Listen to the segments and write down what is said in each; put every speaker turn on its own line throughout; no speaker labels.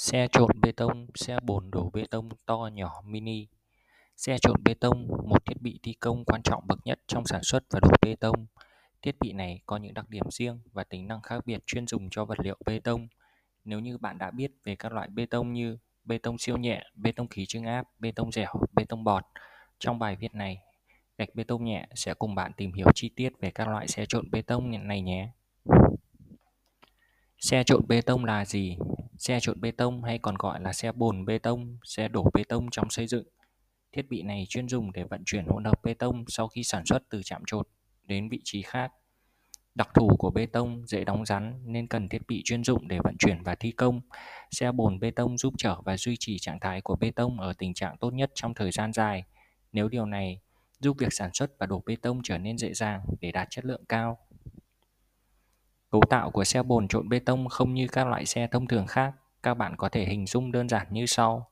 Xe trộn bê tông, xe bồn đổ bê tông to nhỏ mini. Xe trộn bê tông, một thiết bị thi công quan trọng bậc nhất trong sản xuất và đổ bê tông. Thiết bị này có những đặc điểm riêng và tính năng khác biệt chuyên dùng cho vật liệu bê tông. Nếu như bạn đã biết về các loại bê tông như bê tông siêu nhẹ, bê tông khí trưng áp, bê tông dẻo, bê tông bọt, trong bài viết này, gạch bê tông nhẹ sẽ cùng bạn tìm hiểu chi tiết về các loại xe trộn bê tông này nhé. Xe trộn bê tông là gì? Xe trộn bê tông hay còn gọi là xe bồn bê tông, xe đổ bê tông trong xây dựng. Thiết bị này chuyên dùng để vận chuyển hỗn hợp bê tông sau khi sản xuất từ trạm trộn đến vị trí khác. Đặc thù của bê tông dễ đóng rắn nên cần thiết bị chuyên dụng để vận chuyển và thi công. Xe bồn bê tông giúp chở và duy trì trạng thái của bê tông ở tình trạng tốt nhất trong thời gian dài. Nếu điều này giúp việc sản xuất và đổ bê tông trở nên dễ dàng để đạt chất lượng cao. Cấu tạo của xe bồn trộn bê tông không như các loại xe thông thường khác, các bạn có thể hình dung đơn giản như sau.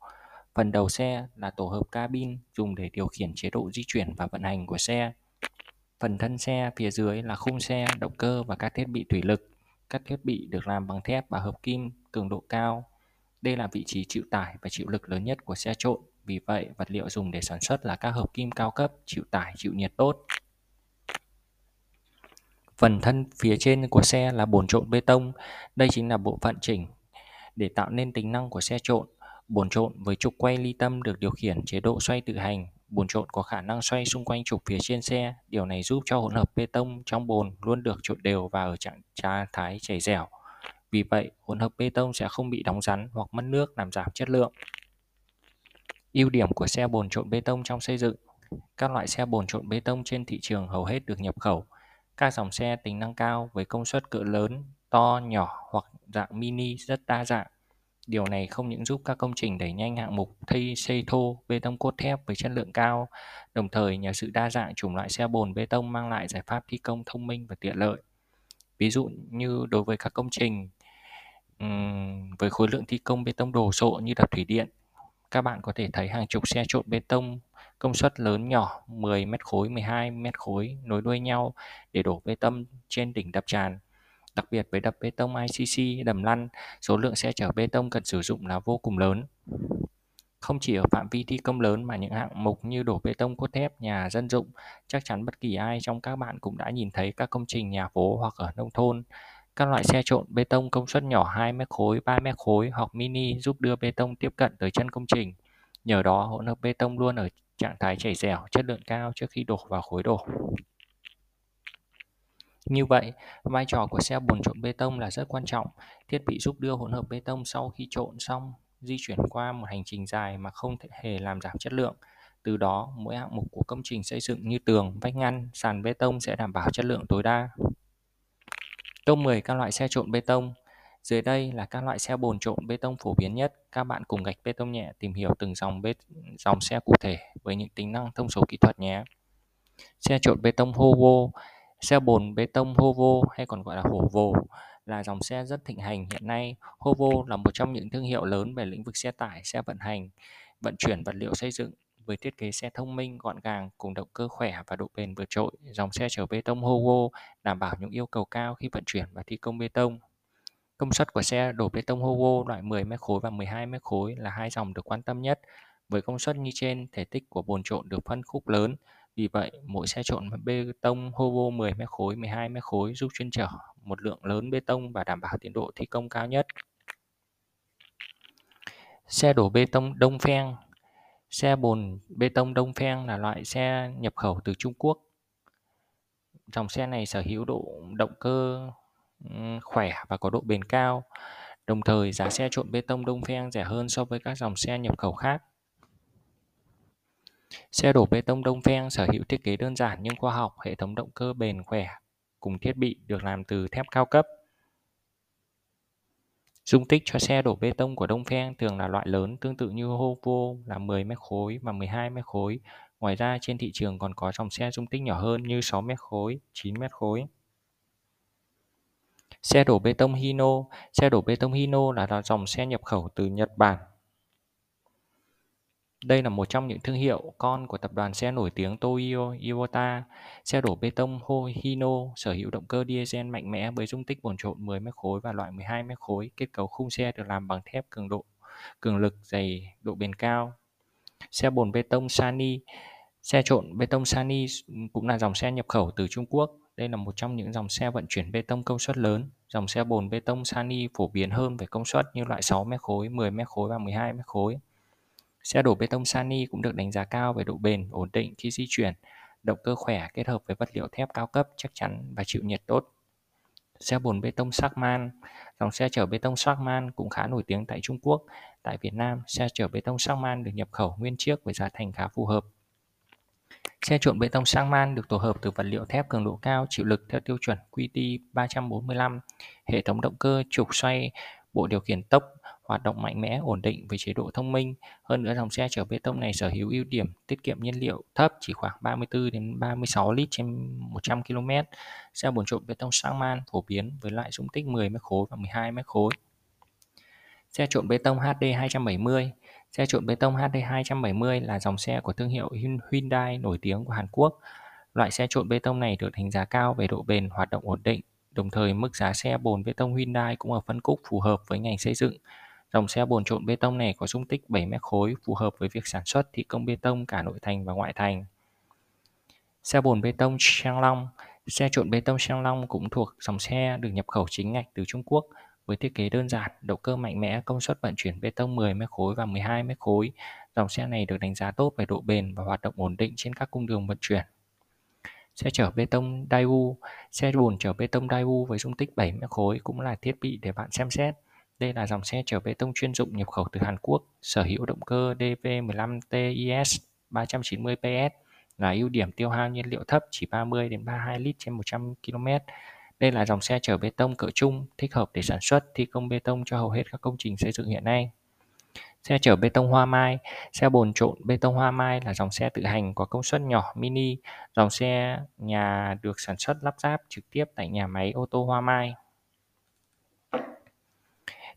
Phần đầu xe là tổ hợp cabin dùng để điều khiển chế độ di chuyển và vận hành của xe. Phần thân xe phía dưới là khung xe, động cơ và các thiết bị thủy lực. Các thiết bị được làm bằng thép và hợp kim cường độ cao. Đây là vị trí chịu tải và chịu lực lớn nhất của xe trộn. Vì vậy, vật liệu dùng để sản xuất là các hợp kim cao cấp, chịu tải, chịu nhiệt tốt. Phần thân phía trên của xe là bồn trộn bê tông. Đây chính là bộ phận chỉnh để tạo nên tính năng của xe trộn. Bồn trộn với trục quay ly tâm được điều khiển chế độ xoay tự hành. Bồn trộn có khả năng xoay xung quanh trục phía trên xe. Điều này giúp cho hỗn hợp bê tông trong bồn luôn được trộn đều và ở trạng thái chảy dẻo. Vì vậy, hỗn hợp bê tông sẽ không bị đóng rắn hoặc mất nước làm giảm chất lượng. Ưu điểm của xe bồn trộn bê tông trong xây dựng Các loại xe bồn trộn bê tông trên thị trường hầu hết được nhập khẩu các dòng xe tính năng cao với công suất cỡ lớn, to, nhỏ hoặc dạng mini rất đa dạng. Điều này không những giúp các công trình đẩy nhanh hạng mục thay xây thô bê tông cốt thép với chất lượng cao, đồng thời nhờ sự đa dạng chủng loại xe bồn bê tông mang lại giải pháp thi công thông minh và tiện lợi. Ví dụ như đối với các công trình um, với khối lượng thi công bê tông đồ sộ như đập thủy điện, các bạn có thể thấy hàng chục xe trộn bê tông công suất lớn nhỏ 10 mét khối, 12 mét khối nối đuôi nhau để đổ bê tông trên đỉnh đập tràn. Đặc biệt với đập bê tông ICC đầm lăn, số lượng xe chở bê tông cần sử dụng là vô cùng lớn. Không chỉ ở phạm vi thi công lớn mà những hạng mục như đổ bê tông cốt thép, nhà dân dụng, chắc chắn bất kỳ ai trong các bạn cũng đã nhìn thấy các công trình nhà phố hoặc ở nông thôn. Các loại xe trộn bê tông công suất nhỏ 2 mét khối, 3 mét khối hoặc mini giúp đưa bê tông tiếp cận tới chân công trình. Nhờ đó hỗn hợp bê tông luôn ở trạng thái chảy dẻo, chất lượng cao trước khi đổ vào khối đổ. Như vậy, vai trò của xe bồn trộn bê tông là rất quan trọng. Thiết bị giúp đưa hỗn hợp bê tông sau khi trộn xong di chuyển qua một hành trình dài mà không thể hề làm giảm chất lượng. Từ đó, mỗi hạng mục của công trình xây dựng như tường, vách ngăn, sàn bê tông sẽ đảm bảo chất lượng tối đa. Top 10 các loại xe trộn bê tông dưới đây là các loại xe bồn trộn bê tông phổ biến nhất. Các bạn cùng gạch bê tông nhẹ tìm hiểu từng dòng bê dòng xe cụ thể với những tính năng thông số kỹ thuật nhé. Xe trộn bê tông Hovo, xe bồn bê tông Hovo hay còn gọi là hổ vồ là dòng xe rất thịnh hành hiện nay. Hovo là một trong những thương hiệu lớn về lĩnh vực xe tải, xe vận hành, vận chuyển vật liệu xây dựng với thiết kế xe thông minh, gọn gàng cùng động cơ khỏe và độ bền vượt trội. Dòng xe chở bê tông hogo đảm bảo những yêu cầu cao khi vận chuyển và thi công bê tông. Công suất của xe đổ bê tông hogo loại 10 m khối và 12 m khối là hai dòng được quan tâm nhất. Với công suất như trên, thể tích của bồn trộn được phân khúc lớn. Vì vậy, mỗi xe trộn bê tông hogo 10 m khối, 12 m khối giúp chuyên chở một lượng lớn bê tông và đảm bảo tiến độ thi công cao nhất. Xe đổ bê tông Đông Pheng Xe bồn bê tông Đông phen là loại xe nhập khẩu từ Trung Quốc. Dòng xe này sở hữu độ động cơ khỏe và có độ bền cao. Đồng thời, giá xe trộn bê tông Đông phen rẻ hơn so với các dòng xe nhập khẩu khác. Xe đổ bê tông Đông phen sở hữu thiết kế đơn giản nhưng khoa học, hệ thống động cơ bền khỏe cùng thiết bị được làm từ thép cao cấp. Dung tích cho xe đổ bê tông của Đông phen thường là loại lớn tương tự như Hovo là 10 mét khối và 12 mét khối. Ngoài ra trên thị trường còn có dòng xe dung tích nhỏ hơn như 6 mét khối, 9 mét khối. Xe đổ bê tông Hino Xe đổ bê tông Hino là dòng xe nhập khẩu từ Nhật Bản. Đây là một trong những thương hiệu con của tập đoàn xe nổi tiếng Toyo Iwata. Xe đổ bê tông Hino sở hữu động cơ diesel mạnh mẽ với dung tích bồn trộn 10 mét khối và loại 12 mét khối. Kết cấu khung xe được làm bằng thép cường độ cường lực, dày, độ bền cao. Xe bồn bê tông Sani Xe trộn bê tông Sani cũng là dòng xe nhập khẩu từ Trung Quốc. Đây là một trong những dòng xe vận chuyển bê tông công suất lớn. Dòng xe bồn bê tông Sani phổ biến hơn về công suất như loại 6 mét khối, 10 mét khối và 12 mét khối. Xe đổ bê tông Sani cũng được đánh giá cao về độ bền, ổn định khi di chuyển, động cơ khỏe kết hợp với vật liệu thép cao cấp chắc chắn và chịu nhiệt tốt. Xe bồn bê tông Sakman Dòng xe chở bê tông Sakman cũng khá nổi tiếng tại Trung Quốc. Tại Việt Nam, xe chở bê tông Sakman được nhập khẩu nguyên chiếc với giá thành khá phù hợp. Xe trộn bê tông Sakman được tổ hợp từ vật liệu thép cường độ cao chịu lực theo tiêu chuẩn QT 345, hệ thống động cơ trục xoay, bộ điều khiển tốc hoạt động mạnh mẽ, ổn định với chế độ thông minh. Hơn nữa dòng xe chở bê tông này sở hữu ưu điểm tiết kiệm nhiên liệu thấp chỉ khoảng 34 đến 36 lít trên 100 km. Xe bồn trộn bê tông sangman phổ biến với loại dung tích 10 m khối và 12 m khối. Xe trộn bê tông HD 270 Xe trộn bê tông HD 270 là dòng xe của thương hiệu Hyundai nổi tiếng của Hàn Quốc. Loại xe trộn bê tông này được đánh giá cao về độ bền, hoạt động ổn định. Đồng thời mức giá xe bồn bê tông Hyundai cũng ở phân khúc phù hợp với ngành xây dựng. Dòng xe bồn trộn bê tông này có dung tích 7 mét khối, phù hợp với việc sản xuất thi công bê tông cả nội thành và ngoại thành. Xe bồn bê tông Long Xe trộn bê tông Long cũng thuộc dòng xe được nhập khẩu chính ngạch từ Trung Quốc với thiết kế đơn giản, động cơ mạnh mẽ, công suất vận chuyển bê tông 10 mét khối và 12 mét khối. Dòng xe này được đánh giá tốt về độ bền và hoạt động ổn định trên các cung đường vận chuyển. Xe chở bê tông Daewoo Xe bồn chở bê tông Daewoo với dung tích 7 mét khối cũng là thiết bị để bạn xem xét. Đây là dòng xe chở bê tông chuyên dụng nhập khẩu từ Hàn Quốc, sở hữu động cơ DV15 TIS 390 PS là ưu điểm tiêu hao nhiên liệu thấp chỉ 30 đến 32 lít trên 100 km. Đây là dòng xe chở bê tông cỡ trung, thích hợp để sản xuất, thi công bê tông cho hầu hết các công trình xây dựng hiện nay. Xe chở bê tông Hoa Mai Xe bồn trộn bê tông Hoa Mai là dòng xe tự hành có công suất nhỏ mini. Dòng xe nhà được sản xuất lắp ráp trực tiếp tại nhà máy ô tô Hoa Mai.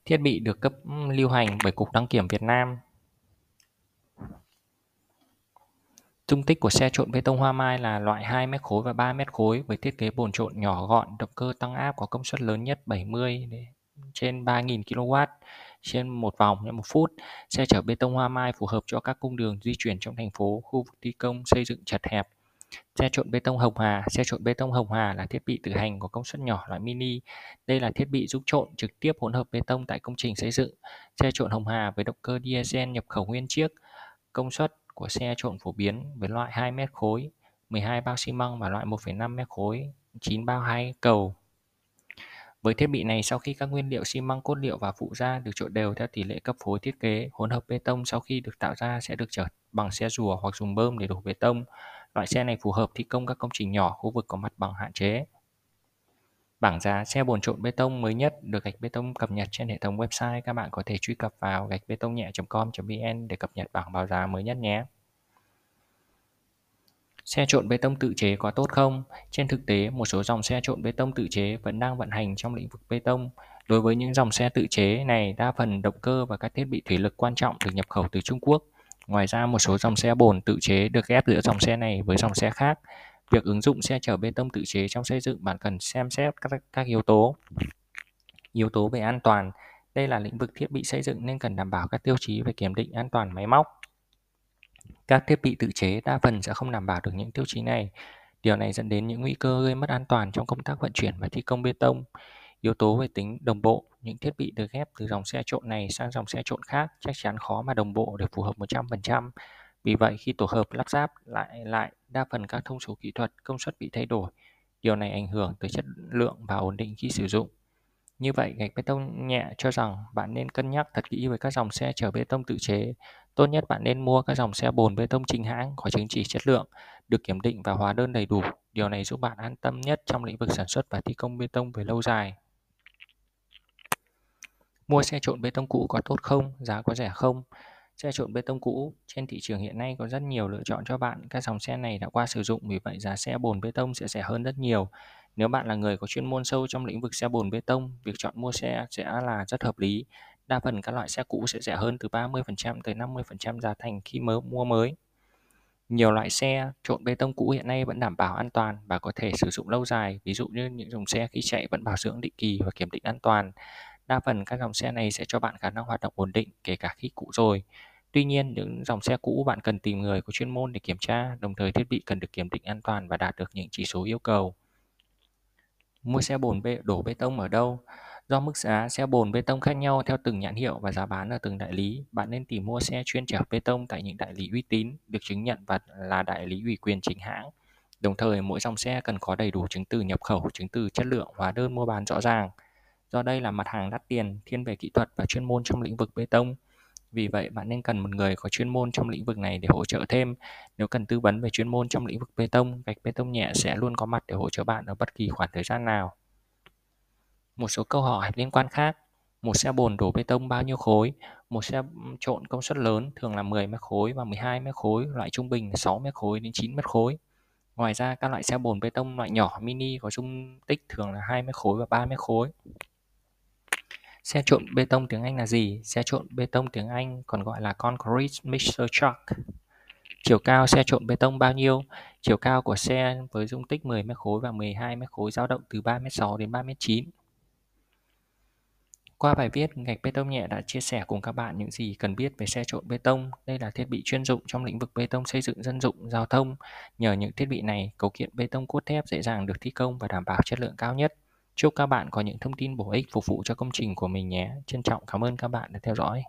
Thiết bị được cấp ừ, lưu hành bởi Cục Đăng kiểm Việt Nam. Dung tích của xe trộn bê tông Hoa Mai là loại 2 mét khối và 3 mét khối với thiết kế bồn trộn nhỏ gọn, động cơ tăng áp có công suất lớn nhất 70 trên 3.000 kW trên một vòng một phút. Xe chở bê tông Hoa Mai phù hợp cho các cung đường di chuyển trong thành phố, khu vực thi công xây dựng chật hẹp. Xe trộn bê tông Hồng Hà Xe trộn bê tông Hồng Hà là thiết bị tự hành có công suất nhỏ loại mini. Đây là thiết bị giúp trộn trực tiếp hỗn hợp bê tông tại công trình xây dựng. Xe trộn Hồng Hà với động cơ diesel nhập khẩu nguyên chiếc. Công suất của xe trộn phổ biến với loại 2 mét khối, 12 bao xi măng và loại 1,5 mét khối, 9 bao hai cầu. Với thiết bị này, sau khi các nguyên liệu xi măng, cốt liệu và phụ gia được trộn đều theo tỷ lệ cấp phối thiết kế, hỗn hợp bê tông sau khi được tạo ra sẽ được chở bằng xe rùa hoặc dùng bơm để đổ bê tông. Loại xe này phù hợp thi công các công trình nhỏ, khu vực có mặt bằng hạn chế. Bảng giá xe bồn trộn bê tông mới nhất được gạch bê tông cập nhật trên hệ thống website. Các bạn có thể truy cập vào gạch bê tông nhẹ.com.vn để cập nhật bảng báo giá mới nhất nhé. Xe trộn bê tông tự chế có tốt không? Trên thực tế, một số dòng xe trộn bê tông tự chế vẫn đang vận hành trong lĩnh vực bê tông. Đối với những dòng xe tự chế này, đa phần động cơ và các thiết bị thủy lực quan trọng được nhập khẩu từ Trung Quốc. Ngoài ra, một số dòng xe bồn tự chế được ghép giữa dòng xe này với dòng xe khác. Việc ứng dụng xe chở bê tông tự chế trong xây dựng bạn cần xem xét các, các yếu tố. Yếu tố về an toàn. Đây là lĩnh vực thiết bị xây dựng nên cần đảm bảo các tiêu chí về kiểm định an toàn máy móc. Các thiết bị tự chế đa phần sẽ không đảm bảo được những tiêu chí này. Điều này dẫn đến những nguy cơ gây mất an toàn trong công tác vận chuyển và thi công bê tông. Yếu tố về tính đồng bộ, những thiết bị được ghép từ dòng xe trộn này sang dòng xe trộn khác chắc chắn khó mà đồng bộ để phù hợp 100%. Vì vậy khi tổ hợp lắp ráp lại lại đa phần các thông số kỹ thuật công suất bị thay đổi. Điều này ảnh hưởng tới chất lượng và ổn định khi sử dụng. Như vậy, gạch bê tông nhẹ cho rằng bạn nên cân nhắc thật kỹ với các dòng xe chở bê tông tự chế. Tốt nhất bạn nên mua các dòng xe bồn bê tông chính hãng có chứng chỉ chất lượng, được kiểm định và hóa đơn đầy đủ. Điều này giúp bạn an tâm nhất trong lĩnh vực sản xuất và thi công bê tông về lâu dài. Mua xe trộn bê tông cũ có tốt không? Giá có rẻ không? Xe trộn bê tông cũ trên thị trường hiện nay có rất nhiều lựa chọn cho bạn. Các dòng xe này đã qua sử dụng vì vậy giá xe bồn bê tông sẽ rẻ hơn rất nhiều. Nếu bạn là người có chuyên môn sâu trong lĩnh vực xe bồn bê tông, việc chọn mua xe sẽ là rất hợp lý. Đa phần các loại xe cũ sẽ rẻ hơn từ 30% tới 50% giá thành khi mới mua mới. Nhiều loại xe trộn bê tông cũ hiện nay vẫn đảm bảo an toàn và có thể sử dụng lâu dài, ví dụ như những dòng xe khi chạy vẫn bảo dưỡng định kỳ và kiểm định an toàn. Đa phần các dòng xe này sẽ cho bạn khả năng hoạt động ổn định kể cả khi cũ rồi. Tuy nhiên, những dòng xe cũ bạn cần tìm người có chuyên môn để kiểm tra, đồng thời thiết bị cần được kiểm định an toàn và đạt được những chỉ số yêu cầu. Mua xe bồn bê đổ bê tông ở đâu? Do mức giá xe bồn bê tông khác nhau theo từng nhãn hiệu và giá bán ở từng đại lý, bạn nên tìm mua xe chuyên chở bê tông tại những đại lý uy tín, được chứng nhận và là đại lý ủy quyền chính hãng. Đồng thời, mỗi dòng xe cần có đầy đủ chứng từ nhập khẩu, chứng từ chất lượng, hóa đơn mua bán rõ ràng. Do đây là mặt hàng đắt tiền, thiên về kỹ thuật và chuyên môn trong lĩnh vực bê tông. Vì vậy, bạn nên cần một người có chuyên môn trong lĩnh vực này để hỗ trợ thêm. Nếu cần tư vấn về chuyên môn trong lĩnh vực bê tông, gạch bê tông nhẹ sẽ luôn có mặt để hỗ trợ bạn ở bất kỳ khoảng thời gian nào. Một số câu hỏi liên quan khác. Một xe bồn đổ bê tông bao nhiêu khối? Một xe trộn công suất lớn thường là 10 mét khối và 12 mét khối, loại trung bình 6 mét khối đến 9 mét khối. Ngoài ra, các loại xe bồn bê tông loại nhỏ mini có dung tích thường là 2 mét khối và 3 mét khối. Xe trộn bê tông tiếng Anh là gì? Xe trộn bê tông tiếng Anh còn gọi là concrete mixer truck. Chiều cao xe trộn bê tông bao nhiêu? Chiều cao của xe với dung tích 10 mét khối và 12 mét khối dao động từ 3m6 đến 3m9. Qua bài viết, Gạch Bê tông nhẹ đã chia sẻ cùng các bạn những gì cần biết về xe trộn bê tông. Đây là thiết bị chuyên dụng trong lĩnh vực bê tông xây dựng dân dụng, giao thông. Nhờ những thiết bị này, cấu kiện bê tông cốt thép dễ dàng được thi công và đảm bảo chất lượng cao nhất. Chúc các bạn có những thông tin bổ ích, phục vụ cho công trình của mình nhé. Trân trọng cảm ơn các bạn đã theo dõi.